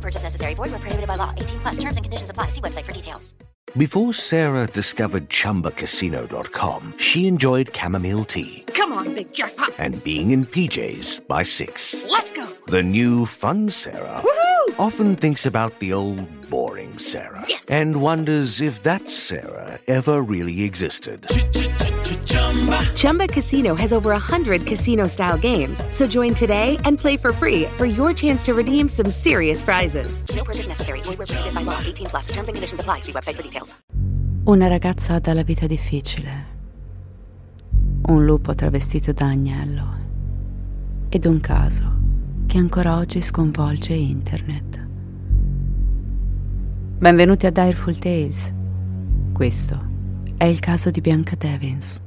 No purchase necessary. Void where prohibited by law. 18 plus. Terms and conditions apply. See website for details. Before Sarah discovered ChumbaCasino.com, she enjoyed chamomile tea Come on, big jackpot. and being in PJs by six. Let's go. The new fun Sarah often thinks about the old boring Sarah Yes. and wonders if that Sarah ever really existed. Chumba Casino has over 100 casino style games. So join today and play for free for your chance to redeem some serious prizes. No purchase necessary. Void prohibited by law. 18 plus. Terms and conditions apply. See website for details. Una ragazza dalla vita difficile. Un lupo travestito da agnello. Ed un caso che ancora oggi sconvolge internet. Benvenuti a Direful Tales. Questo è il caso di Bianca Devins.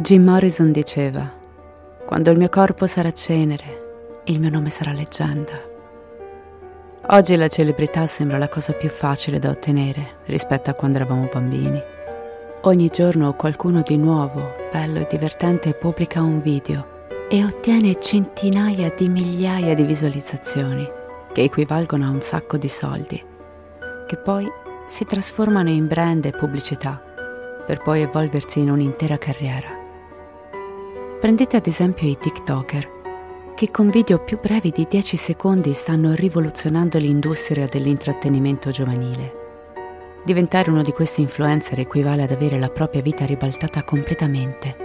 Jim Morrison diceva, quando il mio corpo sarà cenere, il mio nome sarà leggenda. Oggi la celebrità sembra la cosa più facile da ottenere rispetto a quando eravamo bambini. Ogni giorno qualcuno di nuovo, bello e divertente pubblica un video e ottiene centinaia di migliaia di visualizzazioni, che equivalgono a un sacco di soldi, che poi si trasformano in brand e pubblicità, per poi evolversi in un'intera carriera. Prendete ad esempio i TikToker, che con video più brevi di 10 secondi stanno rivoluzionando l'industria dell'intrattenimento giovanile. Diventare uno di questi influencer equivale ad avere la propria vita ribaltata completamente.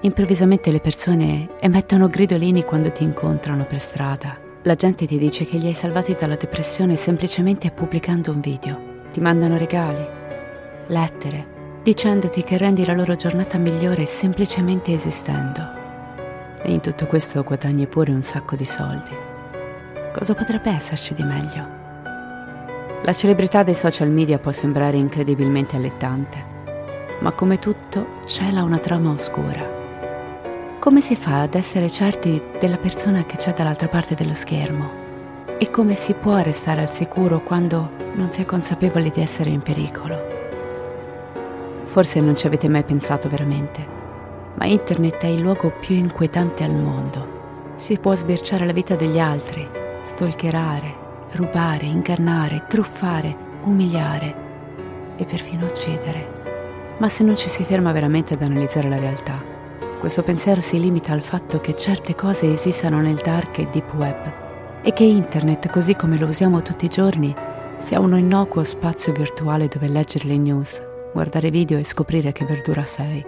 Improvvisamente le persone emettono gridolini quando ti incontrano per strada. La gente ti dice che li hai salvati dalla depressione semplicemente pubblicando un video. Ti mandano regali, lettere, dicendoti che rendi la loro giornata migliore semplicemente esistendo. E in tutto questo guadagni pure un sacco di soldi. Cosa potrebbe esserci di meglio? La celebrità dei social media può sembrare incredibilmente allettante, ma come tutto cela una trama oscura. Come si fa ad essere certi della persona che c'è dall'altra parte dello schermo? E come si può restare al sicuro quando non si è consapevoli di essere in pericolo? Forse non ci avete mai pensato veramente, ma internet è il luogo più inquietante al mondo. Si può sbirciare la vita degli altri, stalkerare, rubare, ingannare, truffare, umiliare e perfino uccidere. Ma se non ci si ferma veramente ad analizzare la realtà, questo pensiero si limita al fatto che certe cose esistano nel dark e deep web e che internet, così come lo usiamo tutti i giorni, sia uno innocuo spazio virtuale dove leggere le news, guardare video e scoprire che verdura sei.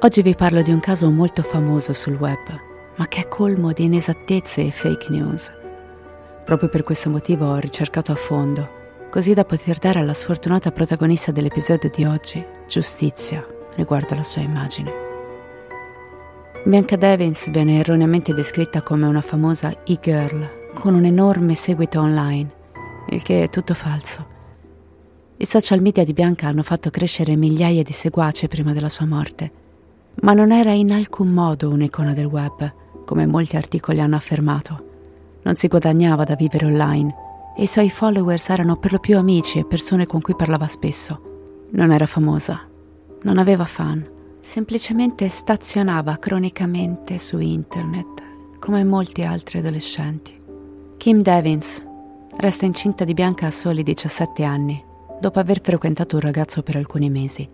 Oggi vi parlo di un caso molto famoso sul web, ma che è colmo di inesattezze e fake news. Proprio per questo motivo ho ricercato a fondo, così da poter dare alla sfortunata protagonista dell'episodio di oggi giustizia riguardo alla sua immagine. Bianca Devins viene erroneamente descritta come una famosa e-girl con un enorme seguito online, il che è tutto falso. I social media di Bianca hanno fatto crescere migliaia di seguaci prima della sua morte, ma non era in alcun modo un'icona del web, come molti articoli hanno affermato. Non si guadagnava da vivere online. E i suoi followers erano per lo più amici e persone con cui parlava spesso. Non era famosa, non aveva fan, semplicemente stazionava cronicamente su internet, come molti altri adolescenti. Kim Devins resta incinta di Bianca a soli 17 anni, dopo aver frequentato un ragazzo per alcuni mesi.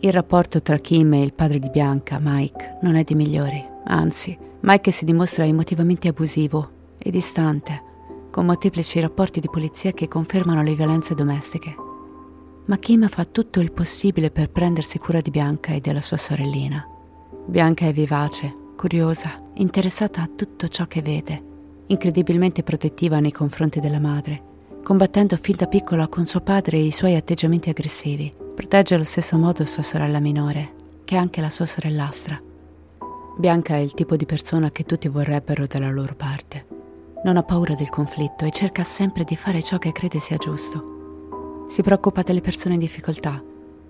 Il rapporto tra Kim e il padre di Bianca, Mike, non è di migliori, anzi, Mike si dimostra emotivamente abusivo e distante, con molteplici rapporti di polizia che confermano le violenze domestiche. Ma Kim fa tutto il possibile per prendersi cura di Bianca e della sua sorellina. Bianca è vivace, curiosa, interessata a tutto ciò che vede, incredibilmente protettiva nei confronti della madre, combattendo fin da piccola con suo padre i suoi atteggiamenti aggressivi. Protegge allo stesso modo sua sorella minore, che è anche la sua sorellastra. Bianca è il tipo di persona che tutti vorrebbero dalla loro parte. Non ha paura del conflitto e cerca sempre di fare ciò che crede sia giusto. Si preoccupa delle persone in difficoltà,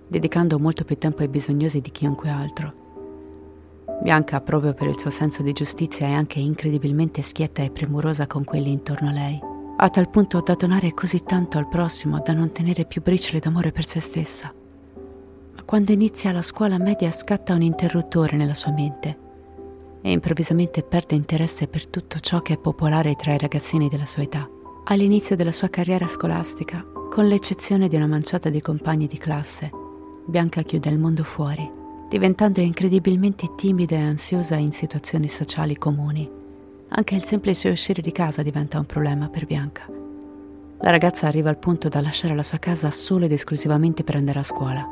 dedicando molto più tempo ai bisognosi di chiunque altro. Bianca, proprio per il suo senso di giustizia, è anche incredibilmente schietta e premurosa con quelli intorno a lei, a tal punto da donare così tanto al prossimo da non tenere più briciole d'amore per se stessa. Ma quando inizia la scuola media scatta un interruttore nella sua mente e improvvisamente perde interesse per tutto ciò che è popolare tra i ragazzini della sua età. All'inizio della sua carriera scolastica, con l'eccezione di una manciata di compagni di classe, Bianca chiude il mondo fuori, diventando incredibilmente timida e ansiosa in situazioni sociali comuni. Anche il semplice uscire di casa diventa un problema per Bianca. La ragazza arriva al punto da lasciare la sua casa solo ed esclusivamente per andare a scuola.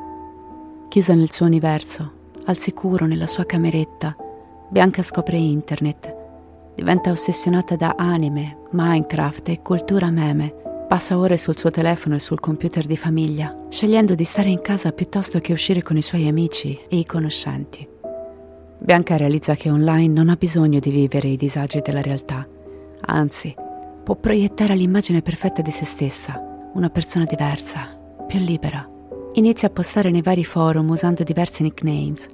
Chiusa nel suo universo, al sicuro nella sua cameretta, Bianca scopre internet, diventa ossessionata da anime, Minecraft e cultura meme. Passa ore sul suo telefono e sul computer di famiglia, scegliendo di stare in casa piuttosto che uscire con i suoi amici e i conoscenti. Bianca realizza che online non ha bisogno di vivere i disagi della realtà, anzi, può proiettare l'immagine perfetta di se stessa, una persona diversa, più libera. Inizia a postare nei vari forum usando diversi nicknames,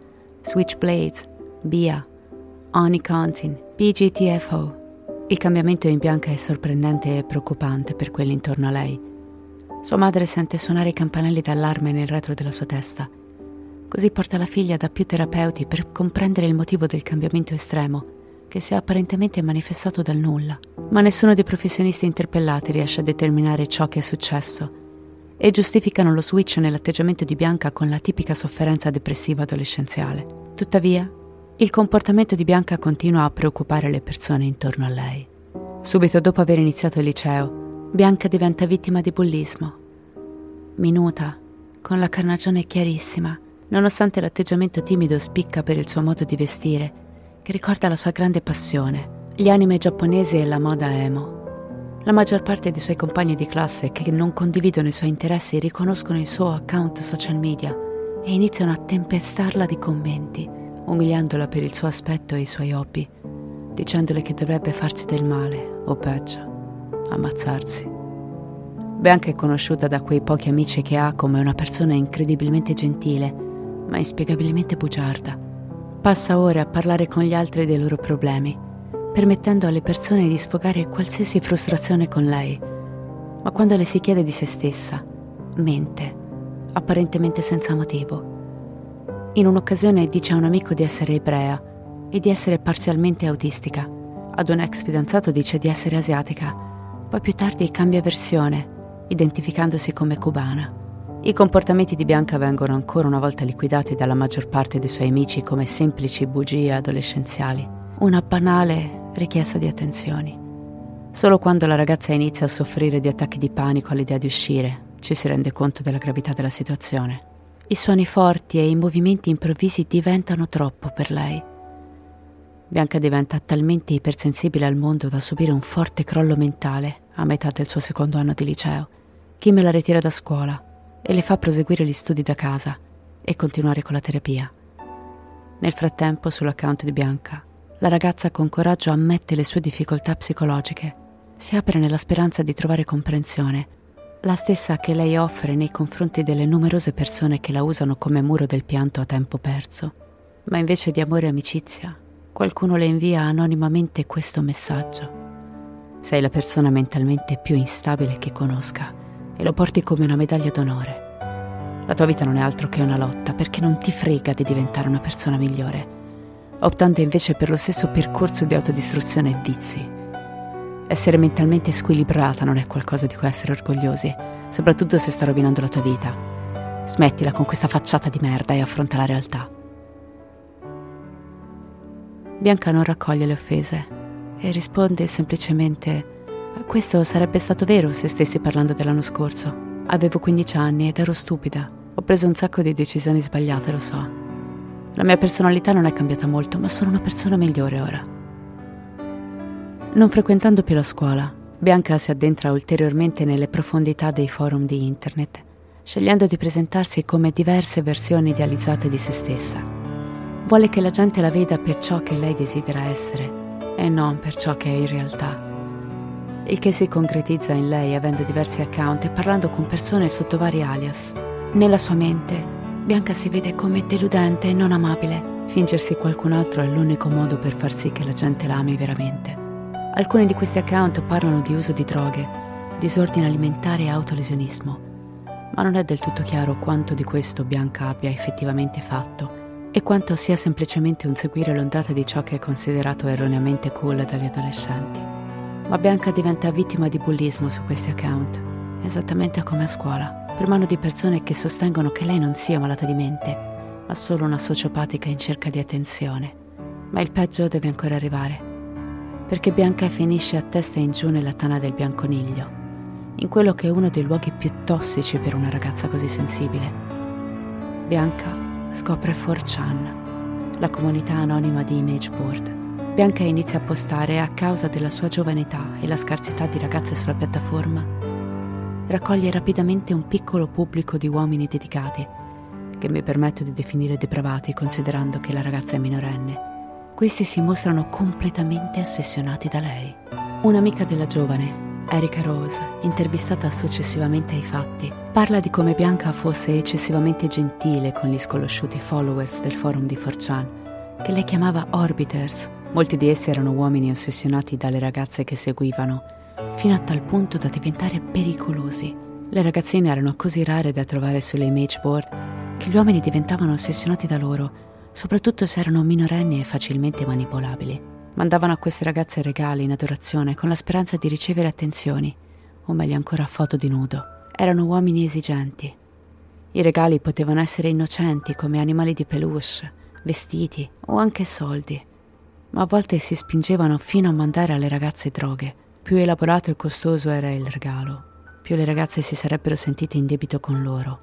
Switchblades, Bia, Onicontin, PGTFO. Il cambiamento in bianca è sorprendente e preoccupante per quelli intorno a lei. Sua madre sente suonare i campanelli d'allarme nel retro della sua testa. Così porta la figlia da più terapeuti per comprendere il motivo del cambiamento estremo, che si è apparentemente manifestato dal nulla. Ma nessuno dei professionisti interpellati riesce a determinare ciò che è successo e giustificano lo switch nell'atteggiamento di Bianca con la tipica sofferenza depressiva adolescenziale. Tuttavia, il comportamento di Bianca continua a preoccupare le persone intorno a lei. Subito dopo aver iniziato il liceo, Bianca diventa vittima di bullismo. Minuta, con la carnagione chiarissima, nonostante l'atteggiamento timido spicca per il suo modo di vestire, che ricorda la sua grande passione, gli anime giapponesi e la moda emo. La maggior parte dei suoi compagni di classe che non condividono i suoi interessi riconoscono il suo account social media e iniziano a tempestarla di commenti umiliandola per il suo aspetto e i suoi hobby, dicendole che dovrebbe farsi del male, o peggio, ammazzarsi. Bianca è conosciuta da quei pochi amici che ha come una persona incredibilmente gentile, ma inspiegabilmente bugiarda. Passa ore a parlare con gli altri dei loro problemi, permettendo alle persone di sfogare qualsiasi frustrazione con lei. Ma quando le si chiede di se stessa, mente, apparentemente senza motivo in un'occasione dice a un amico di essere ebrea e di essere parzialmente autistica. Ad un ex fidanzato dice di essere asiatica. Poi più tardi cambia versione, identificandosi come cubana. I comportamenti di Bianca vengono ancora una volta liquidati dalla maggior parte dei suoi amici come semplici bugie adolescenziali, una banale richiesta di attenzioni. Solo quando la ragazza inizia a soffrire di attacchi di panico all'idea di uscire ci si rende conto della gravità della situazione. I suoni forti e i movimenti improvvisi diventano troppo per lei. Bianca diventa talmente ipersensibile al mondo da subire un forte crollo mentale a metà del suo secondo anno di liceo. Kim la ritira da scuola e le fa proseguire gli studi da casa e continuare con la terapia. Nel frattempo, sull'account di Bianca, la ragazza con coraggio ammette le sue difficoltà psicologiche, si apre nella speranza di trovare comprensione, la stessa che lei offre nei confronti delle numerose persone che la usano come muro del pianto a tempo perso. Ma invece di amore e amicizia, qualcuno le invia anonimamente questo messaggio. Sei la persona mentalmente più instabile che conosca e lo porti come una medaglia d'onore. La tua vita non è altro che una lotta perché non ti frega di diventare una persona migliore, optando invece per lo stesso percorso di autodistruzione e vizi. Essere mentalmente squilibrata non è qualcosa di cui essere orgogliosi, soprattutto se sta rovinando la tua vita. Smettila con questa facciata di merda e affronta la realtà. Bianca non raccoglie le offese e risponde semplicemente questo sarebbe stato vero se stessi parlando dell'anno scorso. Avevo 15 anni ed ero stupida. Ho preso un sacco di decisioni sbagliate, lo so. La mia personalità non è cambiata molto, ma sono una persona migliore ora. Non frequentando più la scuola, Bianca si addentra ulteriormente nelle profondità dei forum di internet, scegliendo di presentarsi come diverse versioni idealizzate di se stessa Vuole che la gente la veda per ciò che lei desidera essere e non per ciò che è in realtà. Il che si concretizza in lei avendo diversi account e parlando con persone sotto vari alias. Nella sua mente, Bianca si vede come deludente e non amabile. Fingersi qualcun altro è l'unico modo per far sì che la gente la ami veramente. Alcuni di questi account parlano di uso di droghe, disordine alimentare e autolesionismo, ma non è del tutto chiaro quanto di questo Bianca abbia effettivamente fatto e quanto sia semplicemente un seguire l'ondata di ciò che è considerato erroneamente cool dagli adolescenti. Ma Bianca diventa vittima di bullismo su questi account, esattamente come a scuola, per mano di persone che sostengono che lei non sia malata di mente, ma solo una sociopatica in cerca di attenzione. Ma il peggio deve ancora arrivare, perché Bianca finisce a testa in giù nella tana del bianconiglio, in quello che è uno dei luoghi più tossici per una ragazza così sensibile. Bianca scopre 4chan, la comunità anonima di image board. Bianca inizia a postare a causa della sua giovane età e la scarsità di ragazze sulla piattaforma. Raccoglie rapidamente un piccolo pubblico di uomini dedicati, che mi permetto di definire depravati considerando che la ragazza è minorenne. Questi si mostrano completamente ossessionati da lei. Un'amica della giovane, Erika Rose, intervistata successivamente ai fatti, parla di come Bianca fosse eccessivamente gentile con gli sconosciuti followers del forum di 4chan, che lei chiamava orbiters. Molti di essi erano uomini ossessionati dalle ragazze che seguivano, fino a tal punto da diventare pericolosi. Le ragazzine erano così rare da trovare sulle image board che gli uomini diventavano ossessionati da loro, soprattutto se erano minorenni e facilmente manipolabili. Mandavano a queste ragazze regali in adorazione con la speranza di ricevere attenzioni, o meglio ancora foto di nudo. Erano uomini esigenti. I regali potevano essere innocenti come animali di peluche, vestiti o anche soldi, ma a volte si spingevano fino a mandare alle ragazze droghe. Più elaborato e costoso era il regalo, più le ragazze si sarebbero sentite in debito con loro,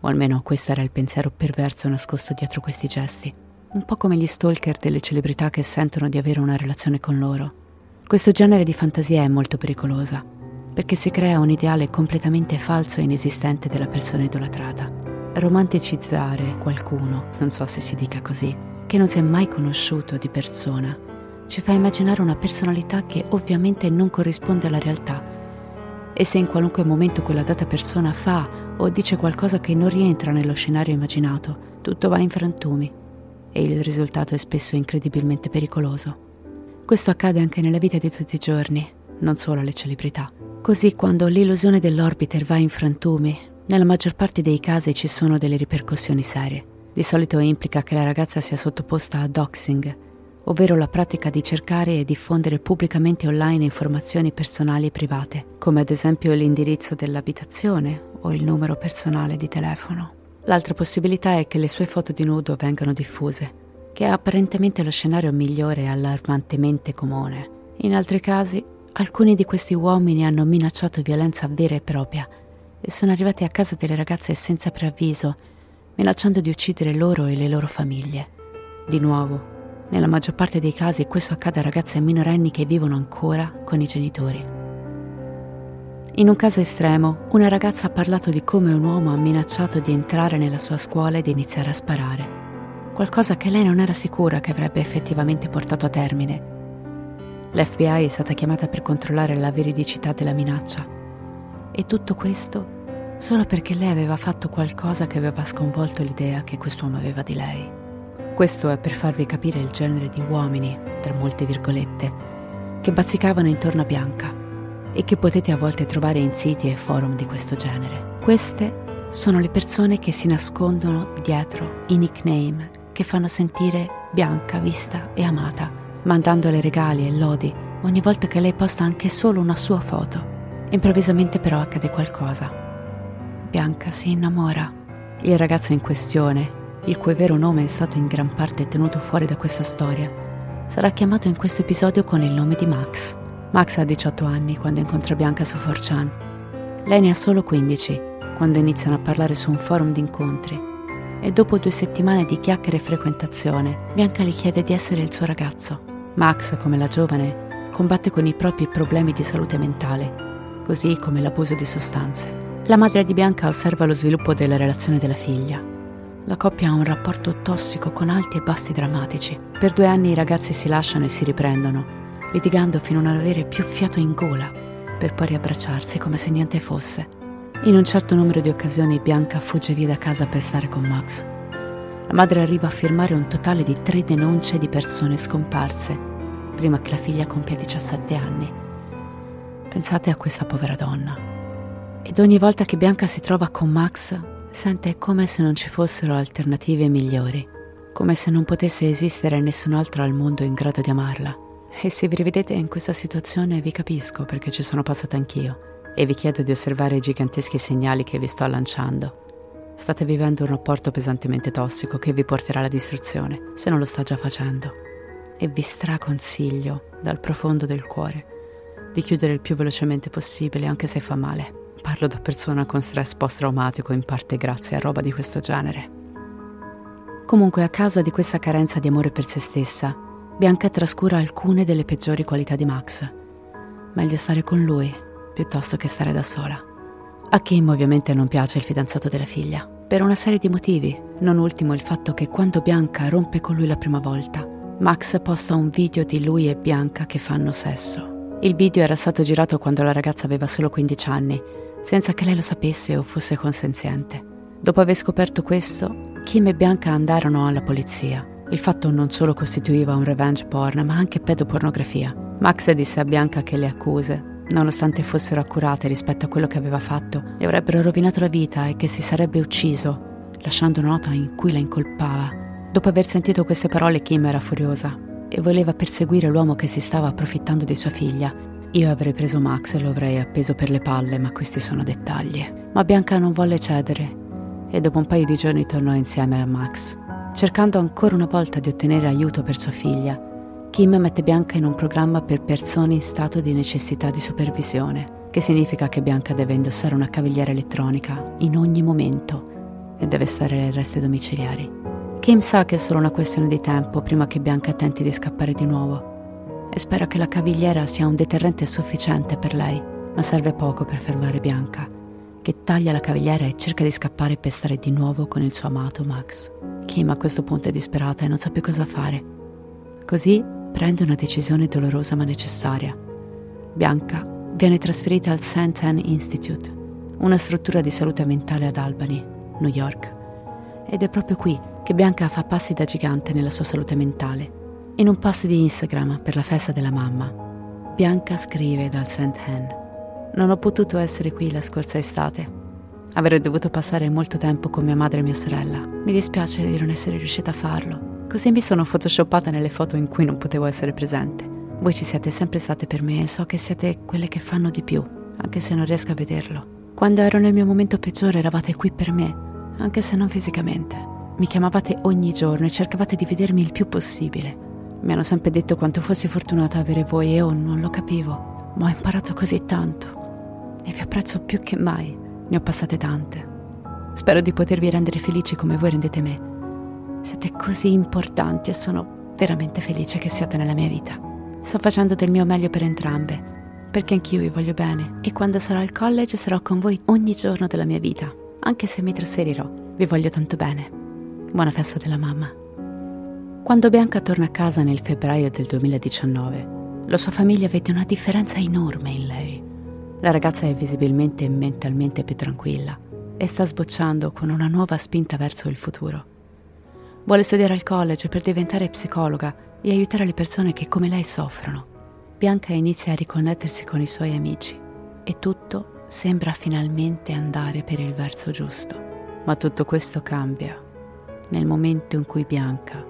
o almeno questo era il pensiero perverso nascosto dietro questi gesti un po' come gli stalker delle celebrità che sentono di avere una relazione con loro. Questo genere di fantasia è molto pericolosa, perché si crea un ideale completamente falso e inesistente della persona idolatrata. Romanticizzare qualcuno, non so se si dica così, che non si è mai conosciuto di persona, ci fa immaginare una personalità che ovviamente non corrisponde alla realtà. E se in qualunque momento quella data persona fa o dice qualcosa che non rientra nello scenario immaginato, tutto va in frantumi e il risultato è spesso incredibilmente pericoloso. Questo accade anche nella vita di tutti i giorni, non solo alle celebrità. Così quando l'illusione dell'orbiter va in frantumi, nella maggior parte dei casi ci sono delle ripercussioni serie. Di solito implica che la ragazza sia sottoposta a doxing, ovvero la pratica di cercare e diffondere pubblicamente online informazioni personali e private, come ad esempio l'indirizzo dell'abitazione o il numero personale di telefono. L'altra possibilità è che le sue foto di nudo vengano diffuse, che è apparentemente lo scenario migliore e allarmantemente comune. In altri casi, alcuni di questi uomini hanno minacciato violenza vera e propria e sono arrivati a casa delle ragazze senza preavviso, minacciando di uccidere loro e le loro famiglie. Di nuovo, nella maggior parte dei casi questo accade a ragazze minorenni che vivono ancora con i genitori. In un caso estremo, una ragazza ha parlato di come un uomo ha minacciato di entrare nella sua scuola ed iniziare a sparare, qualcosa che lei non era sicura che avrebbe effettivamente portato a termine. L'FBI è stata chiamata per controllare la veridicità della minaccia. E tutto questo solo perché lei aveva fatto qualcosa che aveva sconvolto l'idea che quest'uomo aveva di lei. Questo è per farvi capire il genere di uomini, tra molte virgolette, che bazzicavano intorno a Bianca e che potete a volte trovare in siti e forum di questo genere. Queste sono le persone che si nascondono dietro i nickname che fanno sentire Bianca vista e amata, mandandole regali e lodi ogni volta che lei posta anche solo una sua foto. Improvvisamente però accade qualcosa. Bianca si innamora. Il ragazzo in questione, il cui vero nome è stato in gran parte tenuto fuori da questa storia, sarà chiamato in questo episodio con il nome di Max. Max ha 18 anni quando incontra Bianca su 4chan. Lei ne ha solo 15 quando iniziano a parlare su un forum di incontri e dopo due settimane di chiacchiere e frequentazione, Bianca le chiede di essere il suo ragazzo. Max, come la giovane, combatte con i propri problemi di salute mentale, così come l'abuso di sostanze. La madre di Bianca osserva lo sviluppo della relazione della figlia la coppia ha un rapporto tossico con alti e bassi drammatici. Per due anni i ragazzi si lasciano e si riprendono, litigando fino a non avere più fiato in gola, per poi riabbracciarsi come se niente fosse. In un certo numero di occasioni Bianca fugge via da casa per stare con Max. La madre arriva a firmare un totale di tre denunce di persone scomparse, prima che la figlia compia 17 anni. Pensate a questa povera donna. Ed ogni volta che Bianca si trova con Max, Sente come se non ci fossero alternative migliori, come se non potesse esistere nessun altro al mondo in grado di amarla. E se vi rivedete in questa situazione vi capisco perché ci sono passata anch'io e vi chiedo di osservare i giganteschi segnali che vi sto lanciando. State vivendo un rapporto pesantemente tossico che vi porterà alla distruzione, se non lo sta già facendo. E vi straconsiglio, dal profondo del cuore, di chiudere il più velocemente possibile anche se fa male. Parlo da persona con stress post-traumatico in parte grazie a roba di questo genere. Comunque, a causa di questa carenza di amore per se stessa, Bianca trascura alcune delle peggiori qualità di Max. Meglio stare con lui piuttosto che stare da sola. A Kim ovviamente non piace il fidanzato della figlia, per una serie di motivi, non ultimo il fatto che quando Bianca rompe con lui la prima volta, Max posta un video di lui e Bianca che fanno sesso. Il video era stato girato quando la ragazza aveva solo 15 anni senza che lei lo sapesse o fosse consenziente. Dopo aver scoperto questo, Kim e Bianca andarono alla polizia. Il fatto non solo costituiva un revenge porn, ma anche pedopornografia. Max disse a Bianca che le accuse, nonostante fossero accurate rispetto a quello che aveva fatto, le avrebbero rovinato la vita e che si sarebbe ucciso, lasciando nota in cui la incolpava. Dopo aver sentito queste parole, Kim era furiosa e voleva perseguire l'uomo che si stava approfittando di sua figlia io avrei preso Max e lo avrei appeso per le palle, ma questi sono dettagli. Ma Bianca non volle cedere e dopo un paio di giorni tornò insieme a Max. Cercando ancora una volta di ottenere aiuto per sua figlia, Kim mette Bianca in un programma per persone in stato di necessità di supervisione, che significa che Bianca deve indossare una cavigliera elettronica in ogni momento e deve stare ai arresti domiciliari. Kim sa che è solo una questione di tempo prima che Bianca tenti di scappare di nuovo e spera che la cavigliera sia un deterrente sufficiente per lei, ma serve poco per fermare Bianca, che taglia la cavigliera e cerca di scappare per stare di nuovo con il suo amato Max. Kim a questo punto è disperata e non sa più cosa fare. Così prende una decisione dolorosa ma necessaria. Bianca viene trasferita al St. Anne Institute, una struttura di salute mentale ad Albany, New York. Ed è proprio qui che Bianca fa passi da gigante nella sua salute mentale in un post di Instagram per la festa della mamma, Bianca scrive dal St. Anne: Non ho potuto essere qui la scorsa estate. Avrei dovuto passare molto tempo con mia madre e mia sorella. Mi dispiace di non essere riuscita a farlo. Così mi sono photoshoppata nelle foto in cui non potevo essere presente. Voi ci siete sempre state per me e so che siete quelle che fanno di più, anche se non riesco a vederlo. Quando ero nel mio momento peggiore eravate qui per me, anche se non fisicamente. Mi chiamavate ogni giorno e cercavate di vedermi il più possibile. Mi hanno sempre detto quanto fossi fortunata avere voi e io non lo capivo, ma ho imparato così tanto e vi apprezzo più che mai. Ne ho passate tante. Spero di potervi rendere felici come voi rendete me. Siete così importanti e sono veramente felice che siate nella mia vita. Sto facendo del mio meglio per entrambe, perché anch'io vi voglio bene e quando sarò al college sarò con voi ogni giorno della mia vita, anche se mi trasferirò. Vi voglio tanto bene. Buona festa della mamma. Quando Bianca torna a casa nel febbraio del 2019, la sua famiglia vede una differenza enorme in lei. La ragazza è visibilmente e mentalmente più tranquilla e sta sbocciando con una nuova spinta verso il futuro. Vuole studiare al college per diventare psicologa e aiutare le persone che come lei soffrono. Bianca inizia a riconnettersi con i suoi amici e tutto sembra finalmente andare per il verso giusto. Ma tutto questo cambia nel momento in cui Bianca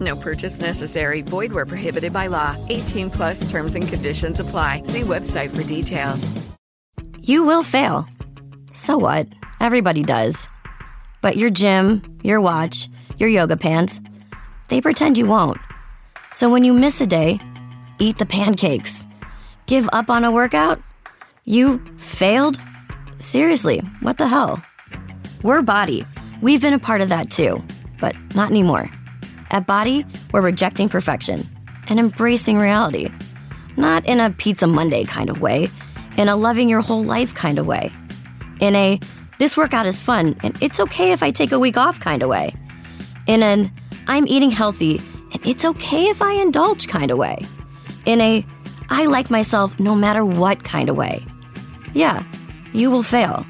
No purchase necessary. Void where prohibited by law. 18 plus terms and conditions apply. See website for details. You will fail. So what? Everybody does. But your gym, your watch, your yoga pants, they pretend you won't. So when you miss a day, eat the pancakes. Give up on a workout? You failed? Seriously, what the hell? We're Body. We've been a part of that too, but not anymore. At Body, we're rejecting perfection and embracing reality. Not in a Pizza Monday kind of way, in a loving your whole life kind of way. In a this workout is fun and it's okay if I take a week off kind of way. In an I'm eating healthy and it's okay if I indulge kind of way. In a I like myself no matter what kind of way. Yeah, you will fail.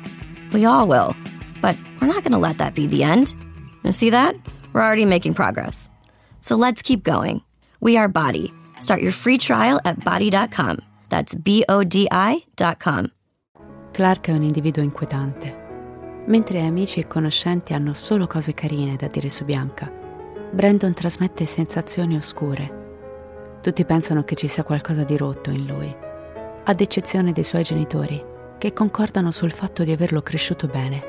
We all will. But we're not going to let that be the end. You see that? We're already making progress. So let's keep going. We are Body. Start your free trial at body.com. That's B O D I.com. Clark è un individuo inquietante. Mentre amici e conoscenti hanno solo cose carine da dire su Bianca, Brandon trasmette sensazioni oscure. Tutti pensano che ci sia qualcosa di rotto in lui, ad eccezione dei suoi genitori, che concordano sul fatto di averlo cresciuto bene,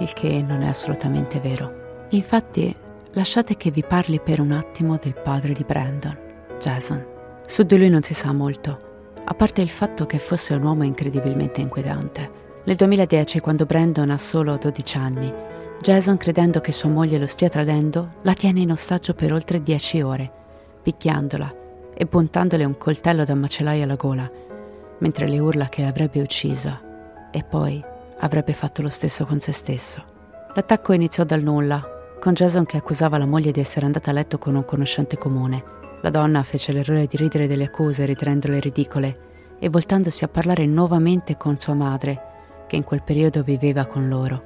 il che non è assolutamente vero. Infatti, lasciate che vi parli per un attimo del padre di Brandon, Jason. Su di lui non si sa molto, a parte il fatto che fosse un uomo incredibilmente inquietante. Nel 2010, quando Brandon ha solo 12 anni, Jason, credendo che sua moglie lo stia tradendo, la tiene in ostaggio per oltre 10 ore, picchiandola e puntandole un coltello da macellaio alla gola, mentre le urla che l'avrebbe uccisa e poi avrebbe fatto lo stesso con se stesso. L'attacco iniziò dal nulla, con Jason che accusava la moglie di essere andata a letto con un conoscente comune. La donna fece l'errore di ridere delle accuse ritenendole ridicole e voltandosi a parlare nuovamente con sua madre, che in quel periodo viveva con loro,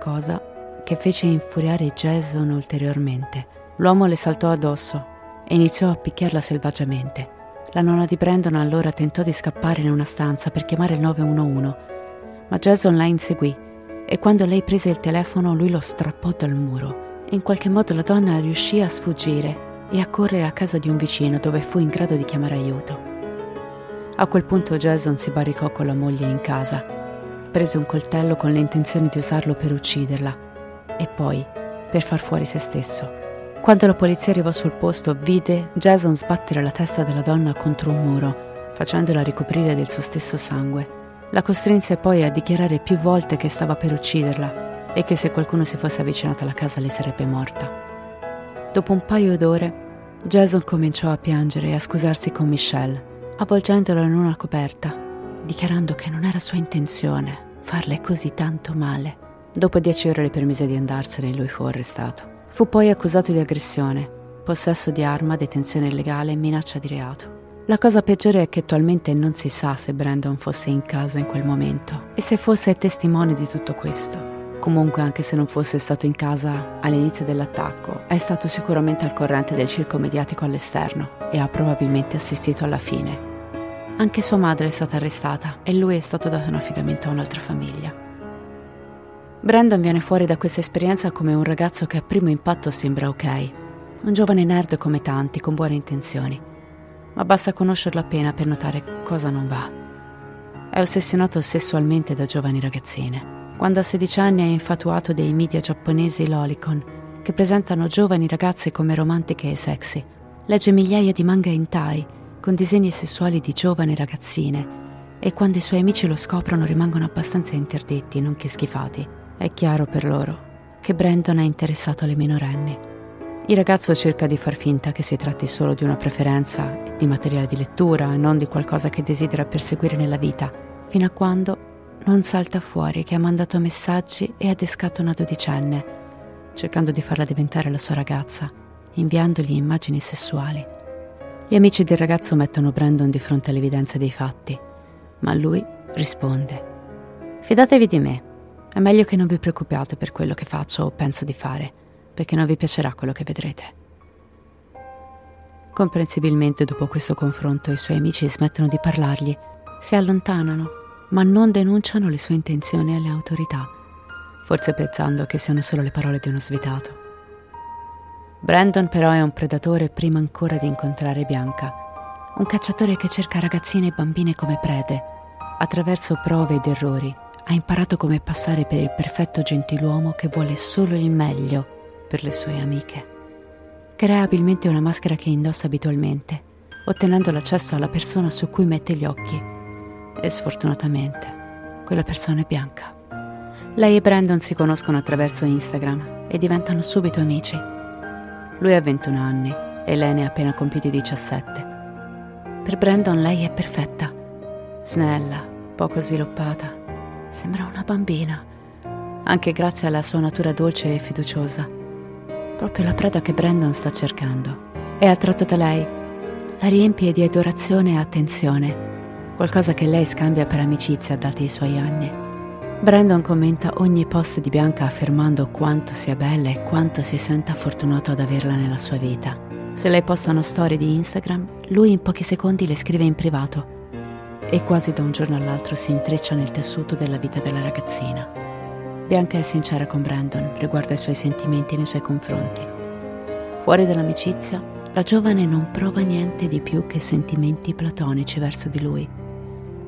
cosa che fece infuriare Jason ulteriormente. L'uomo le saltò addosso e iniziò a picchiarla selvaggiamente. La nonna di Brandon allora tentò di scappare in una stanza per chiamare il 911, ma Jason la inseguì e quando lei prese il telefono lui lo strappò dal muro. In qualche modo la donna riuscì a sfuggire e a correre a casa di un vicino dove fu in grado di chiamare aiuto. A quel punto Jason si barricò con la moglie in casa, prese un coltello con le intenzioni di usarlo per ucciderla e poi per far fuori se stesso. Quando la polizia arrivò sul posto, vide Jason sbattere la testa della donna contro un muro, facendola ricoprire del suo stesso sangue. La costrinse poi a dichiarare più volte che stava per ucciderla e che se qualcuno si fosse avvicinato alla casa le sarebbe morta. Dopo un paio d'ore, Jason cominciò a piangere e a scusarsi con Michelle, avvolgendola in una coperta, dichiarando che non era sua intenzione farle così tanto male. Dopo dieci ore le permise di andarsene e lui fu arrestato. Fu poi accusato di aggressione, possesso di arma, detenzione illegale e minaccia di reato. La cosa peggiore è che attualmente non si sa se Brandon fosse in casa in quel momento e se fosse testimone di tutto questo. Comunque, anche se non fosse stato in casa all'inizio dell'attacco, è stato sicuramente al corrente del circo mediatico all'esterno e ha probabilmente assistito alla fine. Anche sua madre è stata arrestata e lui è stato dato in affidamento a un'altra famiglia. Brandon viene fuori da questa esperienza come un ragazzo che a primo impatto sembra ok, Un giovane nerd come tanti, con buone intenzioni. Ma basta conoscerlo appena per notare cosa non va. È ossessionato sessualmente da giovani ragazzine. Quando a 16 anni è infatuato dei media giapponesi lolicon, che presentano giovani ragazze come romantiche e sexy. Legge migliaia di manga hentai con disegni sessuali di giovani ragazzine e quando i suoi amici lo scoprono rimangono abbastanza interdetti, nonché schifati. È chiaro per loro che Brandon è interessato alle minorenni. Il ragazzo cerca di far finta che si tratti solo di una preferenza di materiale di lettura non di qualcosa che desidera perseguire nella vita, fino a quando non salta fuori che ha mandato messaggi e adescato una dodicenne, cercando di farla diventare la sua ragazza, inviandogli immagini sessuali. Gli amici del ragazzo mettono Brandon di fronte all'evidenza dei fatti, ma lui risponde. Fidatevi di me, è meglio che non vi preoccupiate per quello che faccio o penso di fare, perché non vi piacerà quello che vedrete. Comprensibilmente dopo questo confronto i suoi amici smettono di parlargli, si allontanano, ma non denunciano le sue intenzioni alle autorità, forse pensando che siano solo le parole di uno svitato. Brandon però è un predatore prima ancora di incontrare Bianca, un cacciatore che cerca ragazzine e bambine come prede, attraverso prove ed errori ha imparato come passare per il perfetto gentiluomo che vuole solo il meglio per le sue amiche. Crea abilmente una maschera che indossa abitualmente, ottenendo l'accesso alla persona su cui mette gli occhi. E sfortunatamente, quella persona è bianca. Lei e Brandon si conoscono attraverso Instagram e diventano subito amici. Lui ha 21 anni e lei ne ha appena compiuti 17. Per Brandon lei è perfetta, snella, poco sviluppata, Sembra una bambina, anche grazie alla sua natura dolce e fiduciosa. Proprio la preda che Brandon sta cercando. È attratto da lei, la riempie di adorazione e attenzione, qualcosa che lei scambia per amicizia dati i suoi anni. Brandon commenta ogni post di Bianca affermando quanto sia bella e quanto si senta fortunato ad averla nella sua vita. Se lei posta una storia di Instagram, lui in pochi secondi le scrive in privato e quasi da un giorno all'altro si intreccia nel tessuto della vita della ragazzina. Bianca è sincera con Brandon riguardo ai suoi sentimenti nei suoi confronti. Fuori dall'amicizia, la giovane non prova niente di più che sentimenti platonici verso di lui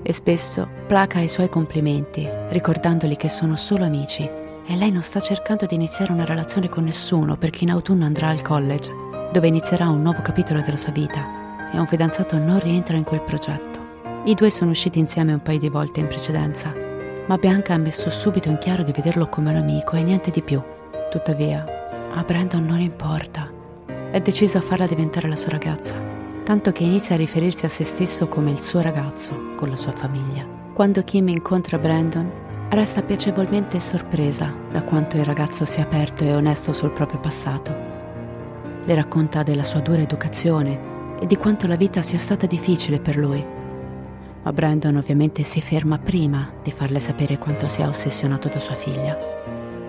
e spesso placa i suoi complimenti, ricordandogli che sono solo amici e lei non sta cercando di iniziare una relazione con nessuno perché in autunno andrà al college, dove inizierà un nuovo capitolo della sua vita e un fidanzato non rientra in quel progetto. I due sono usciti insieme un paio di volte in precedenza, ma Bianca ha messo subito in chiaro di vederlo come un amico e niente di più. Tuttavia, a Brandon non importa. È deciso a farla diventare la sua ragazza, tanto che inizia a riferirsi a se stesso come il suo ragazzo con la sua famiglia. Quando Kim incontra Brandon, resta piacevolmente sorpresa da quanto il ragazzo sia aperto e onesto sul proprio passato. Le racconta della sua dura educazione e di quanto la vita sia stata difficile per lui ma Brandon ovviamente si ferma prima di farle sapere quanto sia ossessionato da sua figlia.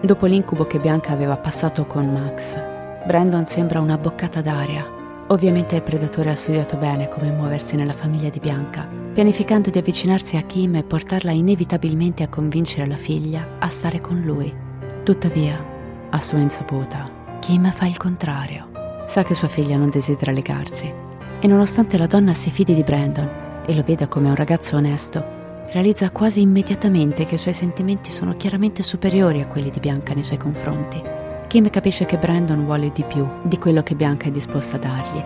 Dopo l'incubo che Bianca aveva passato con Max, Brandon sembra una boccata d'aria. Ovviamente il predatore ha studiato bene come muoversi nella famiglia di Bianca, pianificando di avvicinarsi a Kim e portarla inevitabilmente a convincere la figlia a stare con lui. Tuttavia, a sua insaputa, Kim fa il contrario. Sa che sua figlia non desidera legarsi e nonostante la donna si fidi di Brandon, e lo veda come un ragazzo onesto, realizza quasi immediatamente che i suoi sentimenti sono chiaramente superiori a quelli di Bianca nei suoi confronti. Kim capisce che Brandon vuole di più di quello che Bianca è disposta a dargli.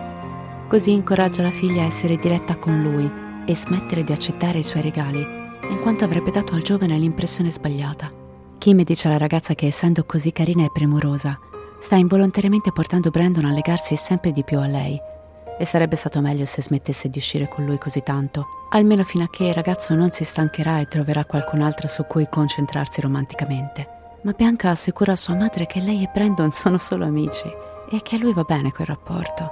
Così incoraggia la figlia a essere diretta con lui e smettere di accettare i suoi regali, in quanto avrebbe dato al giovane l'impressione sbagliata. Kim dice alla ragazza che essendo così carina e premurosa, sta involontariamente portando Brandon a legarsi sempre di più a lei e sarebbe stato meglio se smettesse di uscire con lui così tanto, almeno fino a che il ragazzo non si stancherà e troverà qualcun'altra su cui concentrarsi romanticamente. Ma Bianca assicura a sua madre che lei e Brandon sono solo amici e che a lui va bene quel rapporto.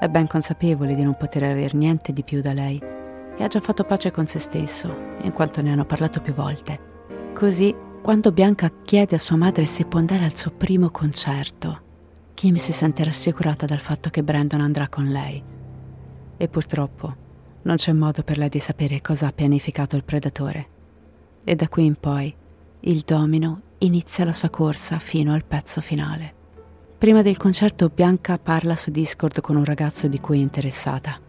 È ben consapevole di non poter avere niente di più da lei e ha già fatto pace con se stesso, in quanto ne hanno parlato più volte. Così, quando Bianca chiede a sua madre se può andare al suo primo concerto, Kim si sente rassicurata dal fatto che Brandon andrà con lei. E purtroppo non c'è modo per lei di sapere cosa ha pianificato il predatore. E da qui in poi il domino inizia la sua corsa fino al pezzo finale. Prima del concerto Bianca parla su Discord con un ragazzo di cui è interessata.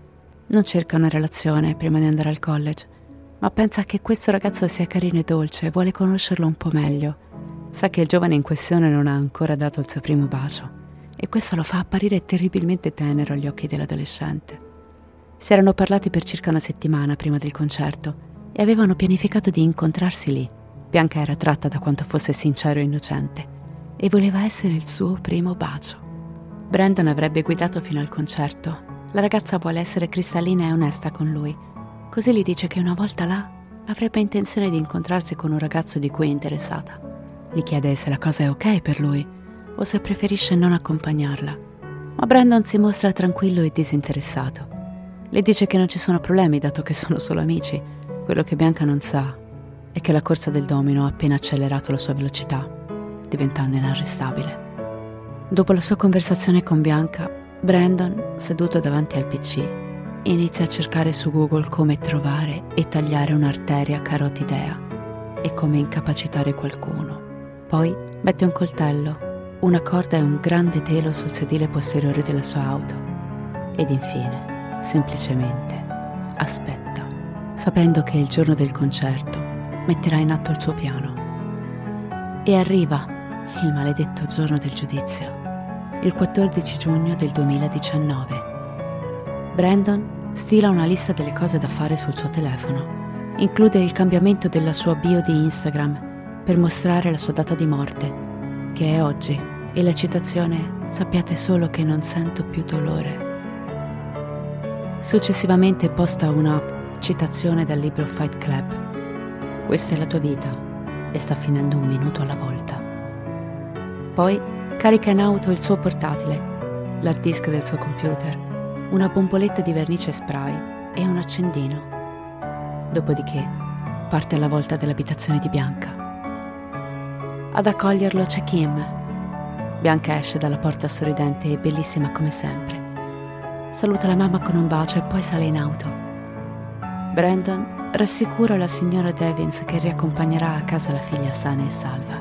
Non cerca una relazione prima di andare al college, ma pensa che questo ragazzo sia carino e dolce e vuole conoscerlo un po' meglio. Sa che il giovane in questione non ha ancora dato il suo primo bacio e questo lo fa apparire terribilmente tenero agli occhi dell'adolescente. Si erano parlati per circa una settimana prima del concerto e avevano pianificato di incontrarsi lì. Bianca era tratta da quanto fosse sincero e innocente e voleva essere il suo primo bacio. Brandon avrebbe guidato fino al concerto. La ragazza vuole essere cristallina e onesta con lui, così gli dice che una volta là avrebbe intenzione di incontrarsi con un ragazzo di cui è interessata. Gli chiede se la cosa è ok per lui o se preferisce non accompagnarla. Ma Brandon si mostra tranquillo e disinteressato. Le dice che non ci sono problemi dato che sono solo amici. Quello che Bianca non sa è che la corsa del domino ha appena accelerato la sua velocità diventando inarrestabile. Dopo la sua conversazione con Bianca, Brandon, seduto davanti al PC, inizia a cercare su Google come trovare e tagliare un'arteria carotidea e come incapacitare qualcuno. Poi mette un coltello, una corda e un grande telo sul sedile posteriore della sua auto. Ed infine, semplicemente, aspetta, sapendo che il giorno del concerto metterà in atto il suo piano. E arriva il maledetto giorno del giudizio, il 14 giugno del 2019. Brandon stila una lista delle cose da fare sul suo telefono. Include il cambiamento della sua bio di Instagram per mostrare la sua data di morte, che è oggi, e la citazione Sappiate solo che non sento più dolore. Successivamente posta una citazione dal libro Fight Club. Questa è la tua vita e sta finendo un minuto alla volta. Poi carica in auto il suo portatile, l'hard disk del suo computer, una bomboletta di vernice spray e un accendino. Dopodiché parte alla volta dell'abitazione di Bianca. Ad accoglierlo c'è Kim. Bianca esce dalla porta sorridente e bellissima come sempre. Saluta la mamma con un bacio e poi sale in auto. Brandon rassicura la signora Devins che riaccompagnerà a casa la figlia sana e salva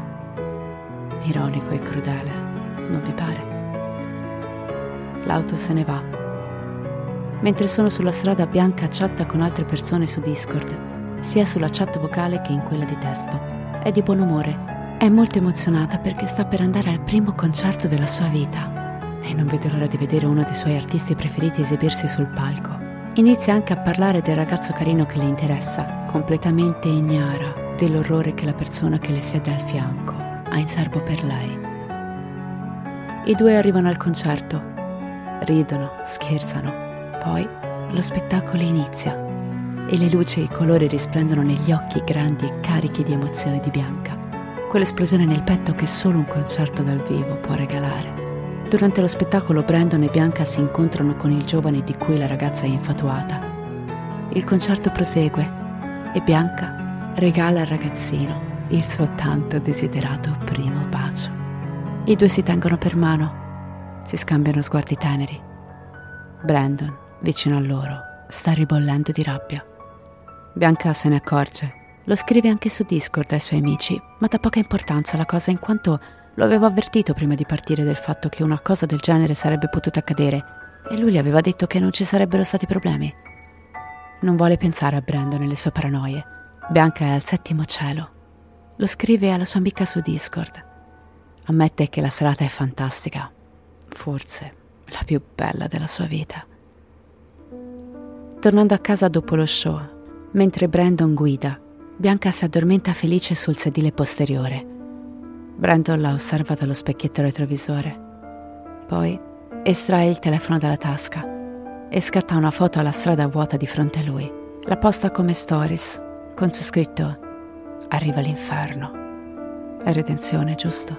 ironico e crudele, non vi pare? L'auto se ne va. Mentre sono sulla strada Bianca chatta con altre persone su Discord, sia sulla chat vocale che in quella di testo. È di buon umore. È molto emozionata perché sta per andare al primo concerto della sua vita e non vede l'ora di vedere uno dei suoi artisti preferiti esibirsi sul palco. Inizia anche a parlare del ragazzo carino che le interessa, completamente ignara dell'orrore che la persona che le siede al fianco ha in serbo per lei. I due arrivano al concerto, ridono, scherzano, poi lo spettacolo inizia e le luci e i colori risplendono negli occhi grandi e carichi di emozione di Bianca, quell'esplosione nel petto che solo un concerto dal vivo può regalare. Durante lo spettacolo Brandon e Bianca si incontrano con il giovane di cui la ragazza è infatuata. Il concerto prosegue e Bianca regala al ragazzino il suo tanto desiderato primo bacio. I due si tengono per mano, si scambiano sguardi teneri. Brandon, vicino a loro, sta ribollendo di rabbia. Bianca se ne accorge. Lo scrive anche su Discord ai suoi amici, ma dà poca importanza alla cosa in quanto lo avevo avvertito prima di partire del fatto che una cosa del genere sarebbe potuta accadere e lui gli aveva detto che non ci sarebbero stati problemi. Non vuole pensare a Brandon e le sue paranoie. Bianca è al settimo cielo lo scrive alla sua amica su Discord. Ammette che la serata è fantastica, forse la più bella della sua vita. Tornando a casa dopo lo show, mentre Brandon guida, Bianca si addormenta felice sul sedile posteriore. Brandon la osserva dallo specchietto retrovisore. Poi estrae il telefono dalla tasca e scatta una foto alla strada vuota di fronte a lui. La posta come stories, con su scritto arriva l'inferno. È redenzione, giusto?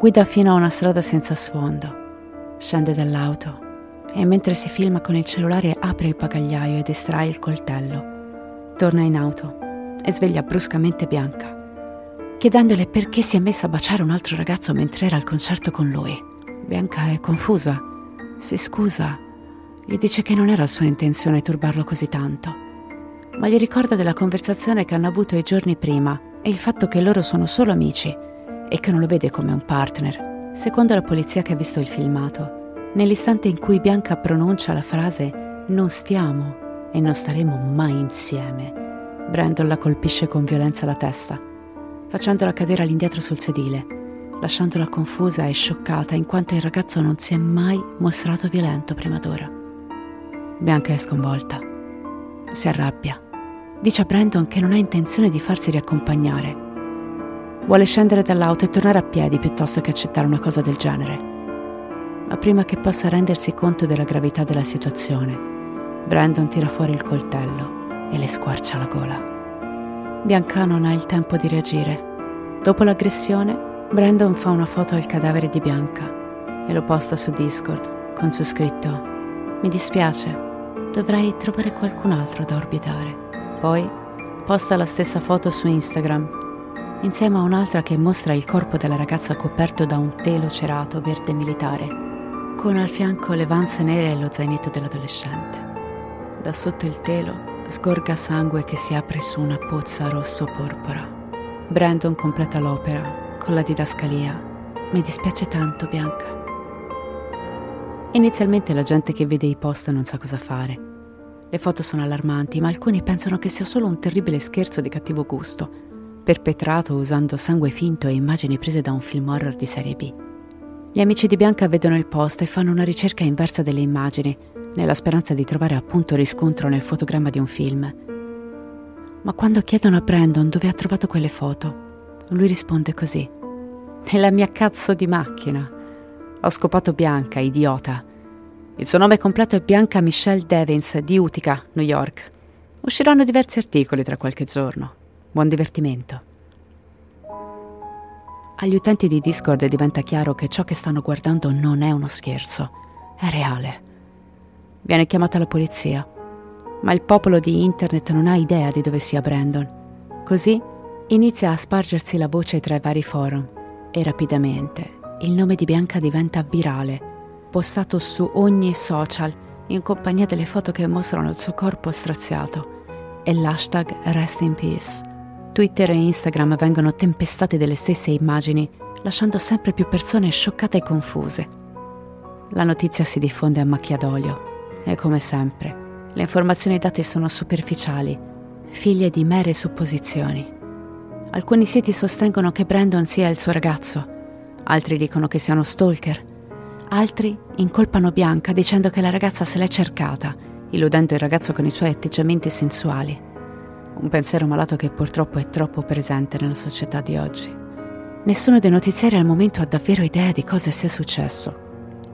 Guida fino a una strada senza sfondo, scende dall'auto e mentre si filma con il cellulare apre il bagagliaio ed estrae il coltello. Torna in auto e sveglia bruscamente Bianca, chiedendole perché si è messa a baciare un altro ragazzo mentre era al concerto con lui. Bianca è confusa, si scusa, gli dice che non era sua intenzione turbarlo così tanto. Ma gli ricorda della conversazione che hanno avuto i giorni prima e il fatto che loro sono solo amici e che non lo vede come un partner, Secondo la polizia che ha visto il filmato, nell'istante in cui Bianca pronuncia la frase non stiamo e non staremo mai insieme, Brandon la colpisce con violenza alla testa, facendola cadere all'indietro sul sedile, lasciandola confusa e scioccata in quanto il ragazzo non si è mai mostrato violento prima d'ora. Bianca è sconvolta. Si arrabbia. Dice a Brandon che non ha intenzione di farsi riaccompagnare. Vuole scendere dall'auto e tornare a piedi piuttosto che accettare una cosa del genere. Ma prima che possa rendersi conto della gravità della situazione, Brandon tira fuori il coltello e le squarcia la gola. Bianca non ha il tempo di reagire. Dopo l'aggressione, Brandon fa una foto al cadavere di Bianca e lo posta su Discord con su scritto Mi dispiace, dovrei trovare qualcun altro da orbitare. Poi posta la stessa foto su Instagram insieme a un'altra che mostra il corpo della ragazza coperto da un telo cerato verde militare, con al fianco le vanze nere e lo zainetto dell'adolescente. Da sotto il telo sgorga sangue che si apre su una pozza rosso-porpora. Brandon completa l'opera con la didascalia. Mi dispiace tanto, Bianca. Inizialmente la gente che vede i post non sa cosa fare. Le foto sono allarmanti, ma alcuni pensano che sia solo un terribile scherzo di cattivo gusto, perpetrato usando sangue finto e immagini prese da un film horror di serie B. Gli amici di Bianca vedono il post e fanno una ricerca inversa delle immagini, nella speranza di trovare appunto riscontro nel fotogramma di un film. Ma quando chiedono a Brandon dove ha trovato quelle foto, lui risponde così. Nella mia cazzo di macchina. Ho scopato Bianca, idiota. Il suo nome completo è Bianca Michelle Devins di Utica, New York. Usciranno diversi articoli tra qualche giorno. Buon divertimento. Agli utenti di Discord diventa chiaro che ciò che stanno guardando non è uno scherzo, è reale. Viene chiamata la polizia, ma il popolo di internet non ha idea di dove sia Brandon. Così inizia a spargersi la voce tra i vari forum e rapidamente il nome di Bianca diventa virale, postato su ogni social in compagnia delle foto che mostrano il suo corpo straziato e l'hashtag Rest in Peace. Twitter e Instagram vengono tempestate delle stesse immagini, lasciando sempre più persone scioccate e confuse. La notizia si diffonde a macchia d'olio e come sempre, le informazioni date sono superficiali, figlie di mere supposizioni. Alcuni siti sostengono che Brandon sia il suo ragazzo, altri dicono che sia uno stalker, altri incolpano Bianca dicendo che la ragazza se l'è cercata, illudendo il ragazzo con i suoi atteggiamenti sensuali. Un pensiero malato che purtroppo è troppo presente nella società di oggi. Nessuno dei notiziari al momento ha davvero idea di cosa sia successo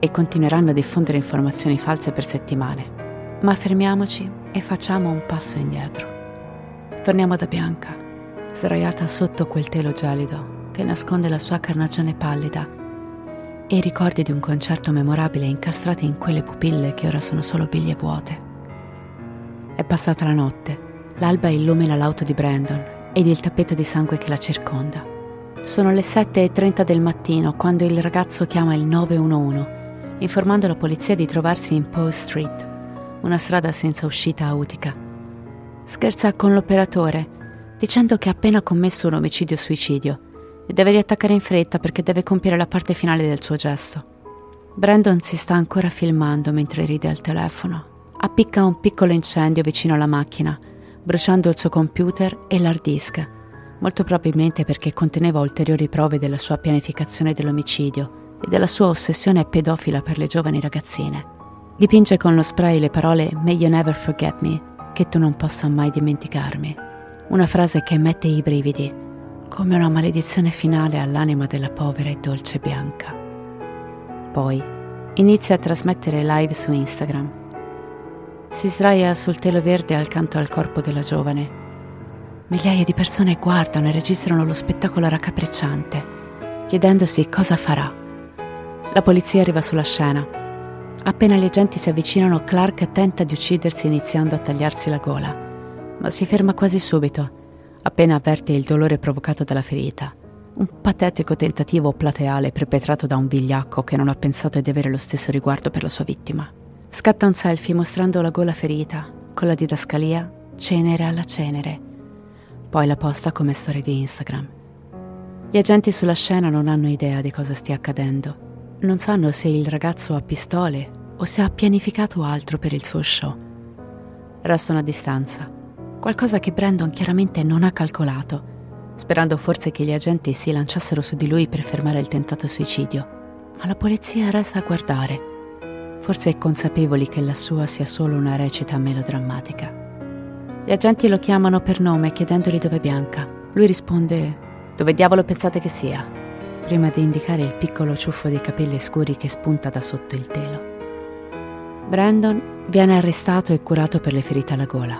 e continueranno a diffondere informazioni false per settimane. Ma fermiamoci e facciamo un passo indietro. Torniamo da Bianca, sdraiata sotto quel telo gelido che nasconde la sua carnagione pallida e i ricordi di un concerto memorabile incastrati in quelle pupille che ora sono solo biglie vuote. È passata la notte, l'alba illumina l'auto di Brandon ed il tappeto di sangue che la circonda. Sono le 7.30 del mattino quando il ragazzo chiama il 911 informando la polizia di trovarsi in Post Street, una strada senza uscita a Utica. Scherza con l'operatore, dicendo che ha appena commesso un omicidio-suicidio e deve riattaccare in fretta perché deve compiere la parte finale del suo gesto. Brandon si sta ancora filmando mentre ride al telefono. Appicca un piccolo incendio vicino alla macchina, bruciando il suo computer e l'hard disk, molto probabilmente perché conteneva ulteriori prove della sua pianificazione dell'omicidio e della sua ossessione pedofila per le giovani ragazzine. Dipinge con lo spray le parole May you never forget me, che tu non possa mai dimenticarmi. Una frase che mette i brividi, come una maledizione finale all'anima della povera e dolce Bianca. Poi inizia a trasmettere live su Instagram. Si sdraia sul telo verde accanto al corpo della giovane. Migliaia di persone guardano e registrano lo spettacolo raccapricciante, chiedendosi cosa farà. La polizia arriva sulla scena. Appena gli agenti si avvicinano, Clark tenta di uccidersi iniziando a tagliarsi la gola, ma si ferma quasi subito, appena avverte il dolore provocato dalla ferita. Un patetico tentativo plateale perpetrato da un vigliacco che non ha pensato di avere lo stesso riguardo per la sua vittima. Scatta un selfie mostrando la gola ferita, con la didascalia cenere alla cenere. Poi la posta come storia di Instagram. Gli agenti sulla scena non hanno idea di cosa stia accadendo. Non sanno se il ragazzo ha pistole o se ha pianificato altro per il suo show. Restano a distanza, qualcosa che Brandon chiaramente non ha calcolato sperando forse che gli agenti si lanciassero su di lui per fermare il tentato suicidio. Ma la polizia resta a guardare, forse consapevoli che la sua sia solo una recita melodrammatica. Gli agenti lo chiamano per nome chiedendogli dove è Bianca. Lui risponde: Dove diavolo pensate che sia? Prima di indicare il piccolo ciuffo di capelli scuri che spunta da sotto il telo. Brandon viene arrestato e curato per le ferite alla gola.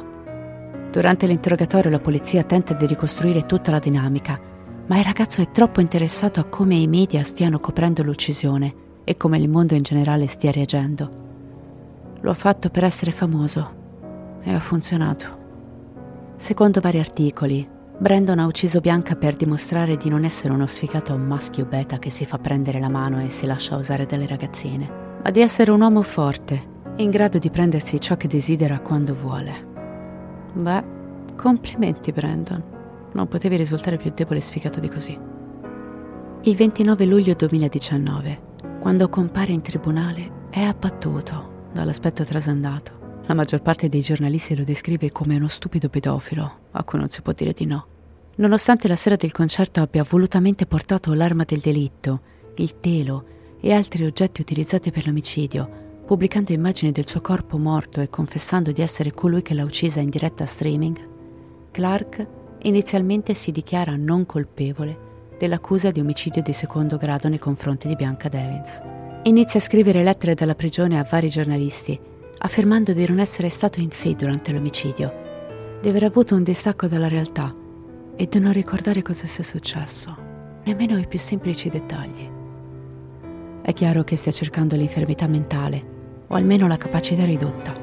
Durante l'interrogatorio la polizia tenta di ricostruire tutta la dinamica, ma il ragazzo è troppo interessato a come i media stiano coprendo l'uccisione e come il mondo in generale stia reagendo. Lo ha fatto per essere famoso e ha funzionato. Secondo vari articoli, Brandon ha ucciso Bianca per dimostrare di non essere uno sfigato maschio beta che si fa prendere la mano e si lascia usare dalle ragazzine, ma di essere un uomo forte, in grado di prendersi ciò che desidera quando vuole. Beh, complimenti Brandon. Non potevi risultare più debole e sfigato di così. Il 29 luglio 2019, quando compare in tribunale, è abbattuto dall'aspetto trasandato. La maggior parte dei giornalisti lo descrive come uno stupido pedofilo, a cui non si può dire di no. Nonostante la sera del concerto abbia volutamente portato l'arma del delitto, il telo e altri oggetti utilizzati per l'omicidio, pubblicando immagini del suo corpo morto e confessando di essere colui che l'ha uccisa in diretta streaming, Clark inizialmente si dichiara non colpevole dell'accusa di omicidio di secondo grado nei confronti di Bianca Devins. Inizia a scrivere lettere dalla prigione a vari giornalisti, affermando di non essere stato in sé durante l'omicidio, di aver avuto un distacco dalla realtà e di non ricordare cosa sia successo, nemmeno i più semplici dettagli. È chiaro che stia cercando l'infermità mentale o almeno la capacità ridotta.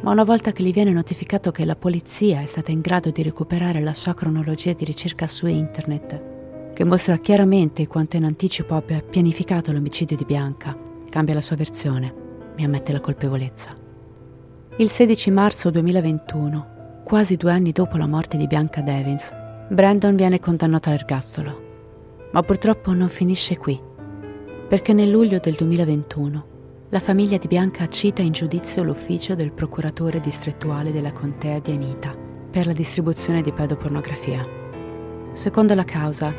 Ma una volta che gli viene notificato che la polizia è stata in grado di recuperare la sua cronologia di ricerca su internet, che mostra chiaramente quanto in anticipo abbia pianificato l'omicidio di Bianca, cambia la sua versione e ammette la colpevolezza. Il 16 marzo 2021, quasi due anni dopo la morte di Bianca Devins, Brandon viene condannato all'ergastolo. Ma purtroppo non finisce qui, perché nel luglio del 2021 la famiglia di Bianca cita in giudizio l'ufficio del procuratore distrettuale della contea di Anita per la distribuzione di pedopornografia. Secondo la causa,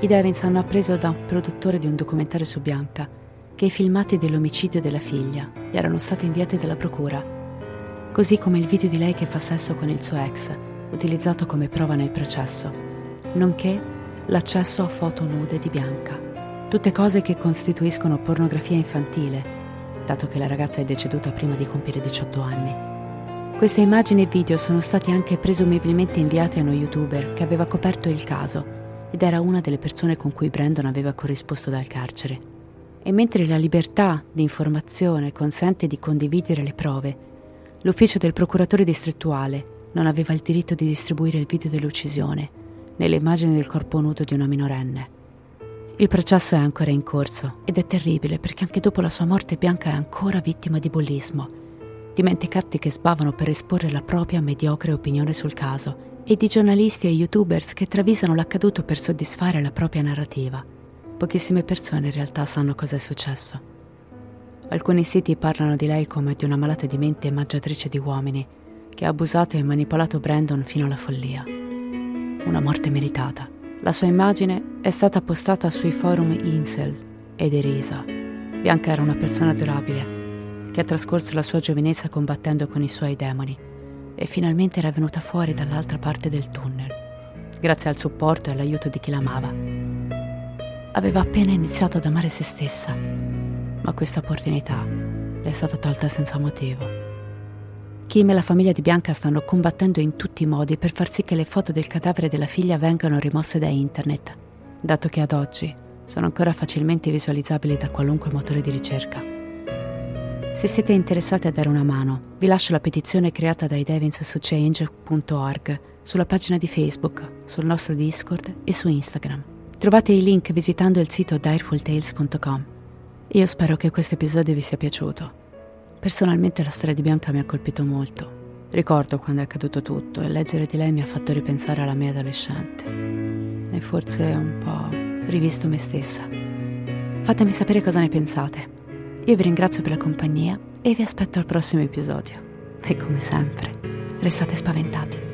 i Devins hanno appreso da un produttore di un documentario su Bianca che i filmati dell'omicidio della figlia gli erano stati inviati dalla procura, così come il video di lei che fa sesso con il suo ex, utilizzato come prova nel processo, nonché l'accesso a foto nude di Bianca. Tutte cose che costituiscono pornografia infantile dato che la ragazza è deceduta prima di compiere 18 anni. Queste immagini e video sono stati anche presumibilmente inviati a uno youtuber che aveva coperto il caso ed era una delle persone con cui Brandon aveva corrisposto dal carcere. E mentre la libertà di informazione consente di condividere le prove, l'ufficio del procuratore distrettuale non aveva il diritto di distribuire il video dell'uccisione nelle immagini del corpo nudo di una minorenne. Il processo è ancora in corso ed è terribile perché anche dopo la sua morte Bianca è ancora vittima di bullismo, dimenticati che sbavano per esporre la propria mediocre opinione sul caso e di giornalisti e youtubers che travisano l'accaduto per soddisfare la propria narrativa. Pochissime persone in realtà sanno cosa è successo. Alcuni siti parlano di lei come di una malata di mente mangiatrice di uomini che ha abusato e manipolato Brandon fino alla follia. Una morte meritata. La sua immagine è stata postata sui forum Incel ed derisa. Bianca era una persona adorabile, che ha trascorso la sua giovinezza combattendo con i suoi demoni e finalmente era venuta fuori dall'altra parte del tunnel, grazie al supporto e all'aiuto di chi l'amava. Aveva appena iniziato ad amare se stessa, ma questa opportunità le è stata tolta senza motivo. Kim e la famiglia di Bianca stanno combattendo in tutti i modi per far sì che le foto del cadavere della figlia vengano rimosse da internet, dato che ad oggi sono ancora facilmente visualizzabili da qualunque motore di ricerca. Se siete interessati a dare una mano, vi lascio la petizione creata dai Devins su change.org, sulla pagina di Facebook, sul nostro Discord e su Instagram. Trovate i link visitando il sito direfultales.com. Io spero che questo episodio vi sia piaciuto. Personalmente la storia di Bianca mi ha colpito molto. Ricordo quando è accaduto tutto e leggere di lei mi ha fatto ripensare alla mia adolescente. E forse un po' rivisto me stessa. Fatemi sapere cosa ne pensate. Io vi ringrazio per la compagnia e vi aspetto al prossimo episodio. E come sempre, restate spaventati.